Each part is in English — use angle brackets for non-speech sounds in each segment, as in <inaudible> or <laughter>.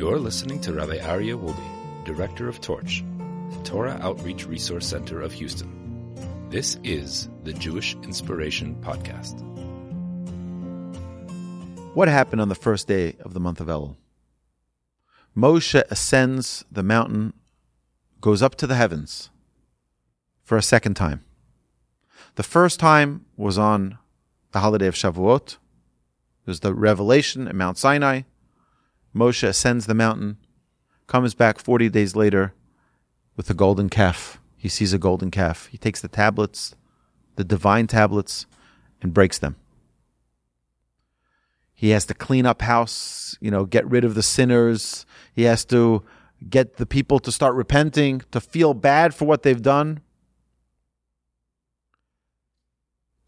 You're listening to Rabbi Aryeh Wolbe, Director of Torch, the Torah Outreach Resource Center of Houston. This is the Jewish Inspiration Podcast. What happened on the first day of the month of Elul? Moshe ascends the mountain, goes up to the heavens for a second time. The first time was on the holiday of Shavuot. It was the revelation at Mount Sinai. Moshe ascends the mountain, comes back 40 days later with a golden calf. He sees a golden calf. He takes the tablets, the divine tablets, and breaks them. He has to clean up house, you know, get rid of the sinners. He has to get the people to start repenting, to feel bad for what they've done.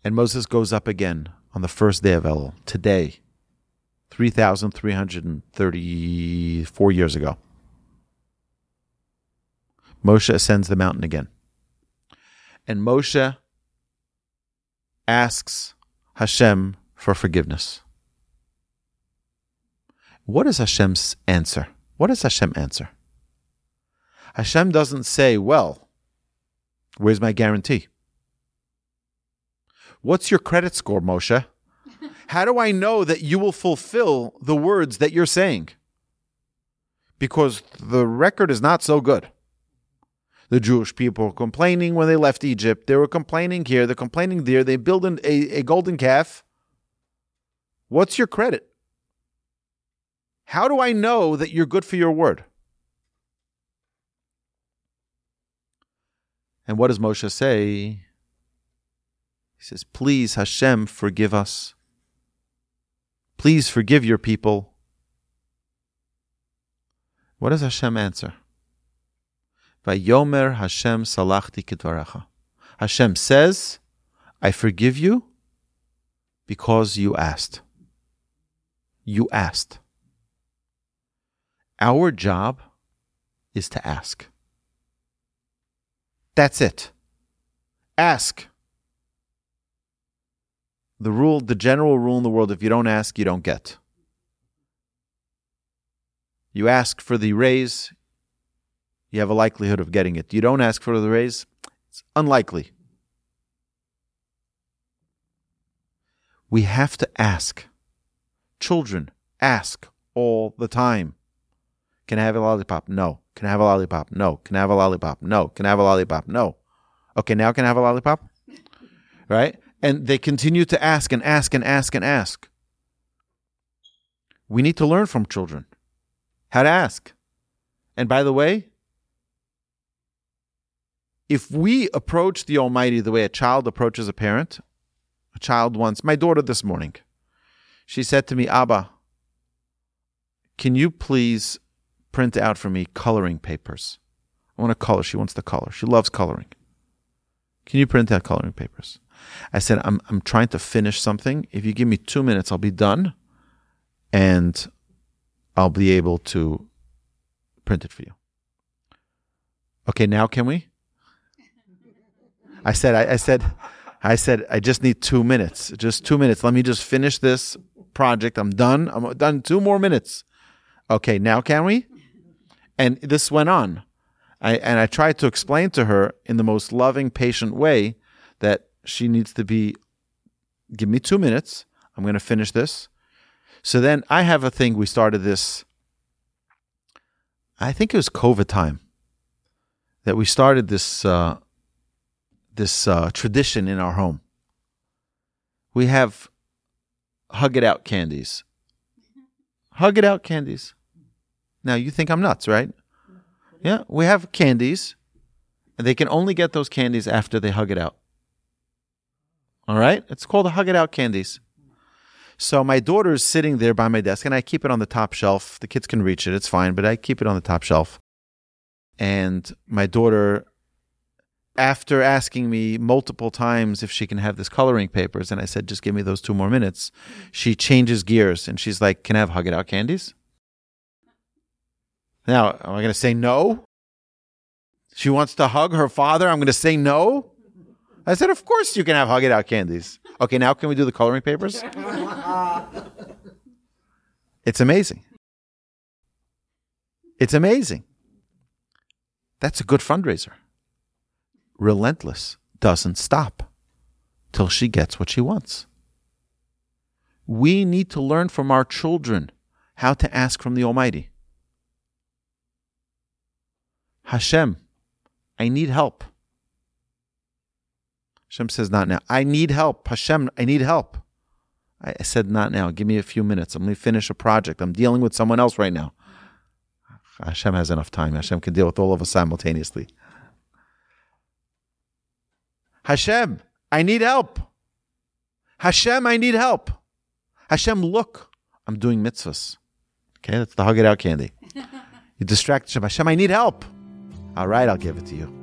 And Moses goes up again on the first day of Elul, today, 3,334 years ago. Moshe ascends the mountain again. And Moshe asks Hashem for forgiveness. What is Hashem's answer? What does Hashem answer? Hashem doesn't say, Well, where's my guarantee? What's your credit score, Moshe? How do I know that you will fulfill the words that you're saying? Because the record is not so good. The Jewish people were complaining when they left Egypt. They were complaining here. They're complaining there. They build an, a, a golden calf. What's your credit? How do I know that you're good for your word? And what does Moshe say? He says, Please, Hashem, forgive us. Please forgive your people. What does Hashem answer? Vayomer Hashem salachti kidvaracha. Hashem says, I forgive you because you asked. You asked. Our job is to ask. That's it. Ask. The rule, the general rule in the world if you don't ask, you don't get. You ask for the raise, you have a likelihood of getting it. You don't ask for the raise, it's unlikely. We have to ask. Children ask all the time. Can I have a lollipop? No. Can I have a lollipop? No. Can I have a lollipop? No. Can I have a lollipop? No. Okay, now can I have a lollipop? Right? And they continue to ask and ask and ask and ask. We need to learn from children how to ask. And by the way, if we approach the Almighty the way a child approaches a parent, a child once, my daughter this morning, she said to me, Abba, can you please print out for me coloring papers? I want to color. She wants to color. She loves coloring. Can you print out coloring papers? I said, I'm, I'm trying to finish something. If you give me two minutes, I'll be done and I'll be able to print it for you. Okay, now can we? I said, I, I said, I said, I just need two minutes. Just two minutes. Let me just finish this project. I'm done. I'm done. Two more minutes. Okay, now can we? And this went on. I, and I tried to explain to her in the most loving, patient way that she needs to be give me two minutes. I'm going to finish this. So then I have a thing. We started this, I think it was COVID time, that we started this, uh, this uh, tradition in our home. We have hug it out candies. Hug it out candies. Now you think I'm nuts, right? Yeah, we have candies, and they can only get those candies after they hug it out. All right? It's called Hug It Out candies. So my daughter is sitting there by my desk, and I keep it on the top shelf. The kids can reach it, it's fine, but I keep it on the top shelf. And my daughter, after asking me multiple times if she can have this coloring papers, and I said, just give me those two more minutes, she changes gears and she's like, Can I have Hug It Out candies? Now, am I going to say no? She wants to hug her father. I'm going to say no. I said, Of course you can have Hug It Out candies. Okay, now can we do the coloring papers? <laughs> it's amazing. It's amazing. That's a good fundraiser. Relentless doesn't stop till she gets what she wants. We need to learn from our children how to ask from the Almighty. Hashem, I need help. Hashem says, Not now. I need help. Hashem, I need help. I said, Not now. Give me a few minutes. I'm going to finish a project. I'm dealing with someone else right now. Hashem has enough time. Hashem can deal with all of us simultaneously. Hashem, I need help. Hashem, I need help. Hashem, look, I'm doing mitzvahs. Okay, that's the hug it out candy. <laughs> You distract Hashem. Hashem, I need help. All right, I'll give it to you.